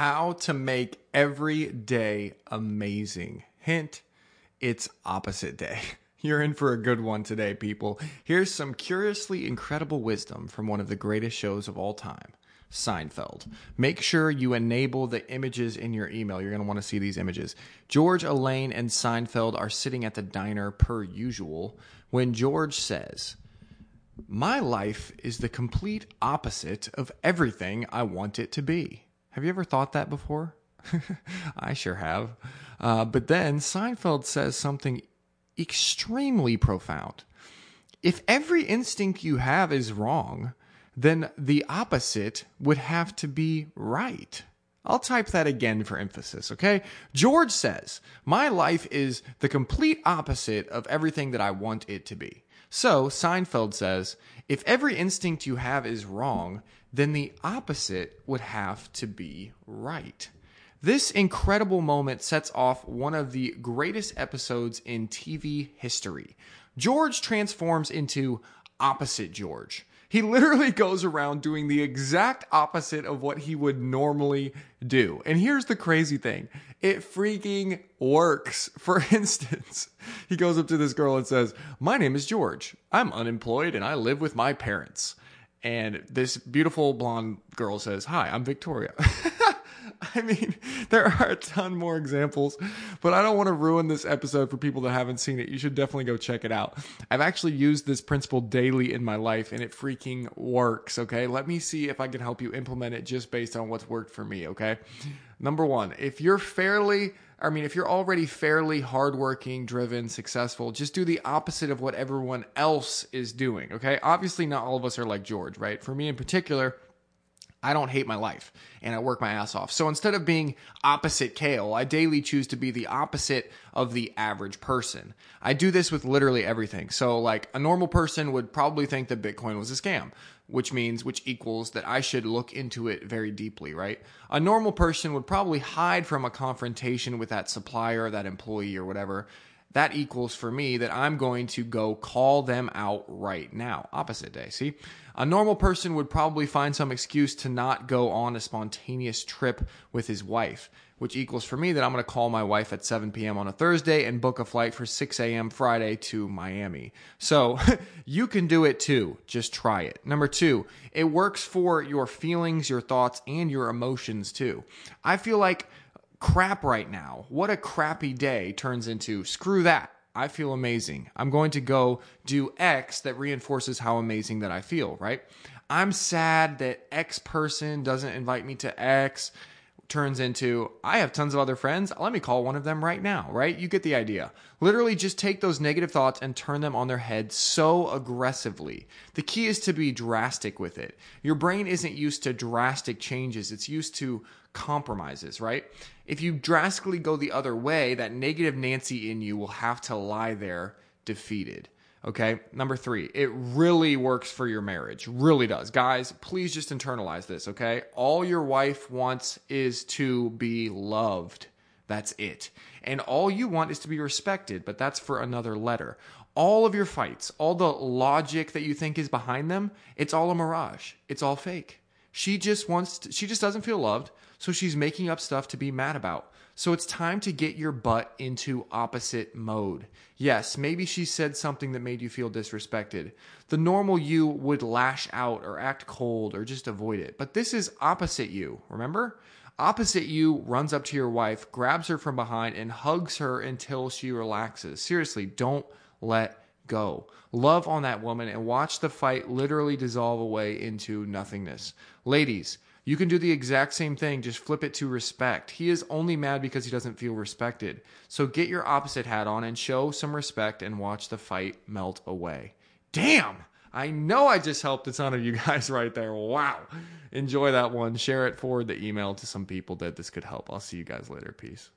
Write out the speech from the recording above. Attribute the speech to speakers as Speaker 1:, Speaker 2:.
Speaker 1: How to make every day amazing. Hint, it's opposite day. You're in for a good one today, people. Here's some curiously incredible wisdom from one of the greatest shows of all time. Seinfeld. Make sure you enable the images in your email. You're going to want to see these images. George, Elaine, and Seinfeld are sitting at the diner per usual when George says, My life is the complete opposite of everything I want it to be. Have you ever thought that before? I sure have. Uh, but then Seinfeld says something extremely profound. If every instinct you have is wrong, then the opposite would have to be right. I'll type that again for emphasis, okay? George says, My life is the complete opposite of everything that I want it to be. So, Seinfeld says, If every instinct you have is wrong, then the opposite would have to be right. This incredible moment sets off one of the greatest episodes in TV history. George transforms into opposite George. He literally goes around doing the exact opposite of what he would normally do. And here's the crazy thing it freaking works. For instance, he goes up to this girl and says, My name is George. I'm unemployed and I live with my parents. And this beautiful blonde girl says, Hi, I'm Victoria. I mean, there are a ton more examples, but I don't want to ruin this episode for people that haven't seen it. You should definitely go check it out. I've actually used this principle daily in my life and it freaking works, okay? Let me see if I can help you implement it just based on what's worked for me, okay? Number one, if you're fairly I mean, if you're already fairly hardworking, driven, successful, just do the opposite of what everyone else is doing. Okay. Obviously, not all of us are like George, right? For me in particular, I don't hate my life and I work my ass off. So instead of being opposite Kale, I daily choose to be the opposite of the average person. I do this with literally everything. So like a normal person would probably think that Bitcoin was a scam, which means, which equals that I should look into it very deeply, right? A normal person would probably hide from a confrontation with that supplier, that employee or whatever that equals for me that I'm going to go call them out right now. Opposite day, see? A normal person would probably find some excuse to not go on a spontaneous trip with his wife, which equals for me that I'm going to call my wife at 7 p.m. on a Thursday and book a flight for 6 a.m. Friday to Miami. So you can do it too. Just try it. Number two, it works for your feelings, your thoughts, and your emotions too. I feel like crap right now. What a crappy day turns into screw that. I feel amazing. I'm going to go do X that reinforces how amazing that I feel, right? I'm sad that X person doesn't invite me to X turns into I have tons of other friends. Let me call one of them right now, right? You get the idea. Literally just take those negative thoughts and turn them on their head so aggressively. The key is to be drastic with it. Your brain isn't used to drastic changes, it's used to compromises, right? If you drastically go the other way, that negative Nancy in you will have to lie there defeated. Okay. Number three, it really works for your marriage. Really does. Guys, please just internalize this. Okay. All your wife wants is to be loved. That's it. And all you want is to be respected, but that's for another letter. All of your fights, all the logic that you think is behind them, it's all a mirage. It's all fake. She just wants to, she just doesn't feel loved, so she's making up stuff to be mad about. So it's time to get your butt into opposite mode. Yes, maybe she said something that made you feel disrespected. The normal you would lash out or act cold or just avoid it. But this is opposite you, remember? Opposite you runs up to your wife, grabs her from behind, and hugs her until she relaxes. Seriously, don't let go. Love on that woman and watch the fight literally dissolve away into nothingness. Ladies, you can do the exact same thing, just flip it to respect. He is only mad because he doesn't feel respected. So get your opposite hat on and show some respect and watch the fight melt away. Damn! I know I just helped a ton of you guys right there. Wow. Enjoy that one. Share it, forward the email to some people that this could help. I'll see you guys later. Peace.